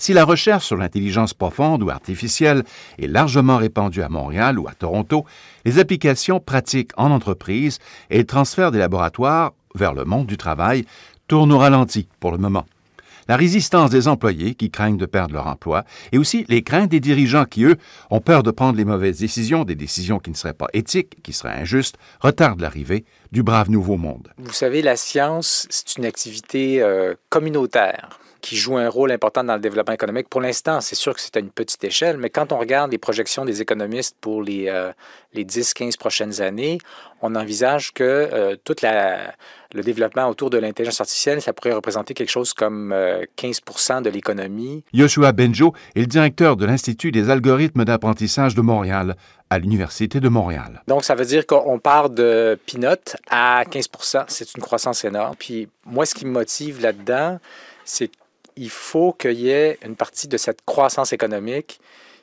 Si la recherche sur l'intelligence profonde ou artificielle est largement répandue à Montréal ou à Toronto, les applications pratiques en entreprise et le transfert des laboratoires vers le monde du travail tournent au ralenti pour le moment la résistance des employés qui craignent de perdre leur emploi et aussi les craintes des dirigeants qui, eux, ont peur de prendre les mauvaises décisions, des décisions qui ne seraient pas éthiques, qui seraient injustes, retardent l'arrivée du brave nouveau monde. Vous savez, la science, c'est une activité euh, communautaire qui joue un rôle important dans le développement économique. Pour l'instant, c'est sûr que c'est à une petite échelle, mais quand on regarde les projections des économistes pour les, euh, les 10-15 prochaines années, on envisage que euh, tout le développement autour de l'intelligence artificielle, ça pourrait représenter quelque chose comme 15 euh, de l'économie. Yoshua Benjo est le directeur de l'Institut des algorithmes d'apprentissage de Montréal à l'Université de Montréal. Donc, ça veut dire qu'on part de peanut à 15 C'est une croissance énorme. Puis, moi, ce qui me motive là-dedans, c'est il faut qu'il y ait une partie de cette croissance économique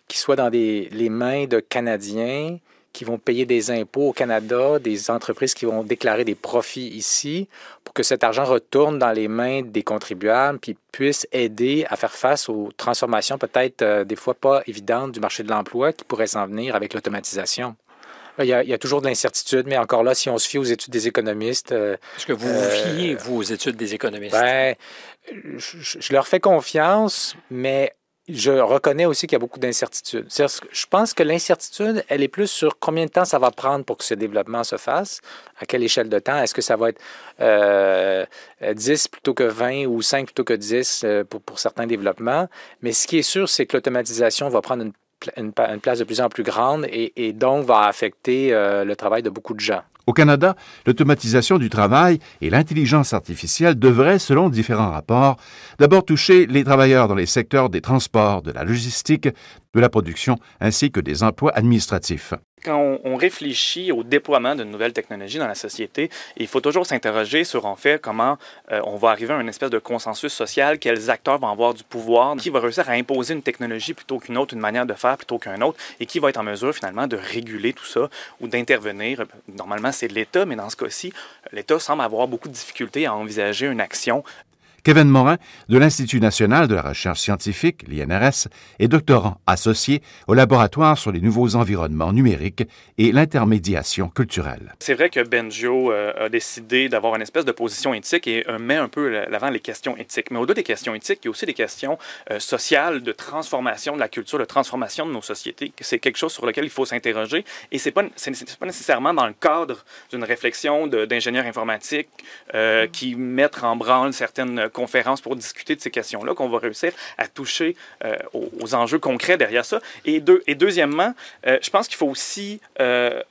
qui soit dans les mains de Canadiens qui vont payer des impôts au Canada, des entreprises qui vont déclarer des profits ici, pour que cet argent retourne dans les mains des contribuables, puis puisse aider à faire face aux transformations peut-être euh, des fois pas évidentes du marché de l'emploi qui pourraient s'en venir avec l'automatisation. Il y, a, toujours de l'incertitude, mais encore là, si on se fie aux études des économistes. Euh, Est-ce que vous vous euh, fiez, vous, aux études des économistes? Ben, je, leur fais confiance, mais je reconnais aussi qu'il y a beaucoup d'incertitudes. Je pense que l'incertitude, elle est plus sur combien de temps ça va prendre pour que ce développement se fasse, à quelle échelle de temps. Est-ce que ça va être euh, 10 plutôt que 20 ou 5 plutôt que 10 euh, pour, pour certains développements. Mais ce qui est sûr, c'est que l'automatisation va prendre une, une, place de plus en plus grande et, donc va affecter euh, le travail de beaucoup de gens. Au Canada, l'automatisation du travail et l'intelligence artificielle devraient, selon différents rapports, d'abord toucher les travailleurs dans les secteurs des transports, de la logistique, de la production, ainsi que des emplois administratifs quand on, réfléchit au déploiement de nouvelles technologies dans la société, il faut toujours s'interroger sur en fait comment euh, on va arriver à une espèce de consensus social, quels acteurs vont avoir du pouvoir, qui va réussir à imposer une technologie plutôt qu'une autre, une manière de faire plutôt qu'un autre, et qui va être en mesure finalement de réguler tout ça ou d'intervenir. Normalement, c'est l'État, mais dans ce cas-ci, l'État semble avoir beaucoup de difficultés à envisager une action Kevin Morin, de l'Institut national de la recherche scientifique, l'INRS, est doctorant associé au laboratoire sur les nouveaux environnements numériques et l'intermédiation culturelle. C'est vrai que Benjo euh, a décidé d'avoir une espèce de position éthique et euh, met un peu l'avant les questions éthiques. Mais au-delà des questions éthiques, il y a aussi des questions euh, sociales, de transformation de la culture, de transformation de nos sociétés. C'est quelque chose sur lequel il faut s'interroger et ce n'est pas, pas, nécessairement dans le cadre d'une réflexion d'ingénieurs informatiques qui mettent en branle certaines conférence pour discuter de ces questions-là, qu'on va réussir à toucher euh, aux, enjeux concrets derrière ça. Et, deux, et deuxièmement, euh, je pense qu'il faut aussi euh,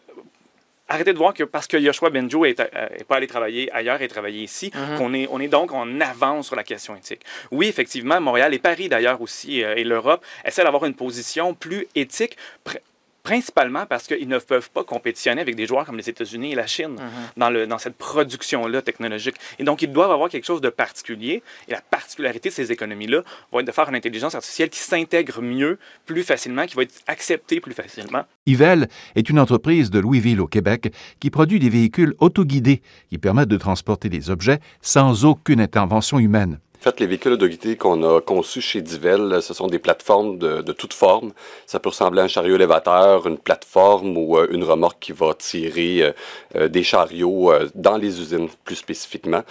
arrêter de voir que parce que Yoshua Benjo n'est pas allé travailler ailleurs et travailler ici, mm-hmm. qu'on est, on est donc en avance sur la question éthique. Oui, effectivement, Montréal et Paris d'ailleurs aussi, et l'Europe essaient d'avoir une position plus éthique principalement parce qu'ils ne peuvent pas compétitionner avec des joueurs comme les États-Unis et la Chine mhm. dans, le, dans cette production-là technologique. Et donc, ils doivent avoir quelque chose de particulier. Et la particularité de ces économies-là va être de faire une intelligence artificielle qui s'intègre mieux, plus facilement, qui va être acceptée plus facilement. Ivel est une entreprise de Louisville au Québec qui produit des véhicules autoguidés qui permettent de transporter des objets sans aucune intervention humaine. En fait, les véhicules autoguidés qu'on a conçus chez Divel, ce sont des plateformes de, de toute forme. Ça peut ressembler à un chariot élévateur, une plateforme ou euh, une remorque qui va tirer euh, euh, des chariots dans les usines plus spécifiquement.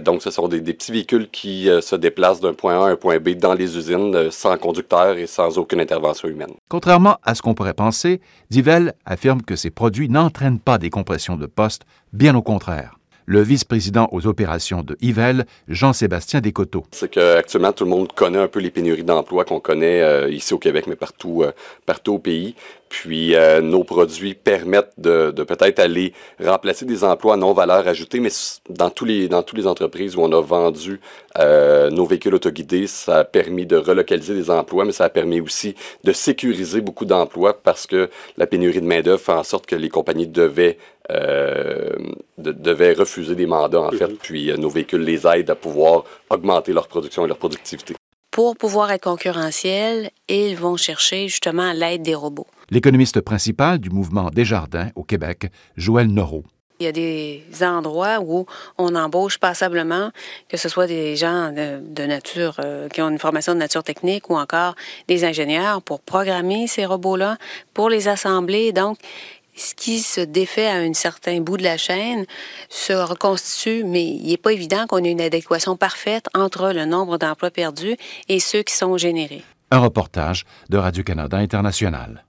donc, ce sont des, des petits véhicules qui se déplacent d'un point A à un point B dans les usines sans conducteur et sans aucune intervention humaine. Contrairement à ce qu'on pourrait penser, Divel affirme que ces produits n'entraînent pas des compressions de poste, bien au contraire le vice-président aux opérations de Yvel, Jean-Sébastien Descoteaux. C'est qu'actuellement, tout le monde connaît un peu les pénuries d'emploi qu'on connaît euh, ici au Québec, mais partout, euh, partout au pays. Puis euh, nos produits permettent de, de peut-être aller remplacer des emplois non valeur ajoutée, mais dans tous les dans toutes les entreprises où on a vendu euh, nos véhicules autoguidés, ça a permis de relocaliser des emplois, mais ça a permis aussi de sécuriser beaucoup d'emplois parce que la pénurie de main d'œuvre fait en sorte que les compagnies devaient euh, devaient refuser des mandats en fait, mhm. puis euh, nos véhicules les aident à pouvoir augmenter leur production et leur productivité. Pour pouvoir être concurrentiels, ils vont chercher justement l'aide des robots. L'économiste principal du mouvement Desjardins au Québec, Joël Noro. Il y a des endroits où on embauche passablement, que ce soit des gens de, nature, euh, qui ont une formation de nature technique ou encore des ingénieurs pour programmer ces robots-là, pour les assembler. Donc, ce qui se défait à un certain bout de la chaîne se reconstitue, mais il n'est pas évident qu'on ait une adéquation parfaite entre le nombre d'emplois perdus et ceux qui sont générés. Un reportage de Radio-Canada International.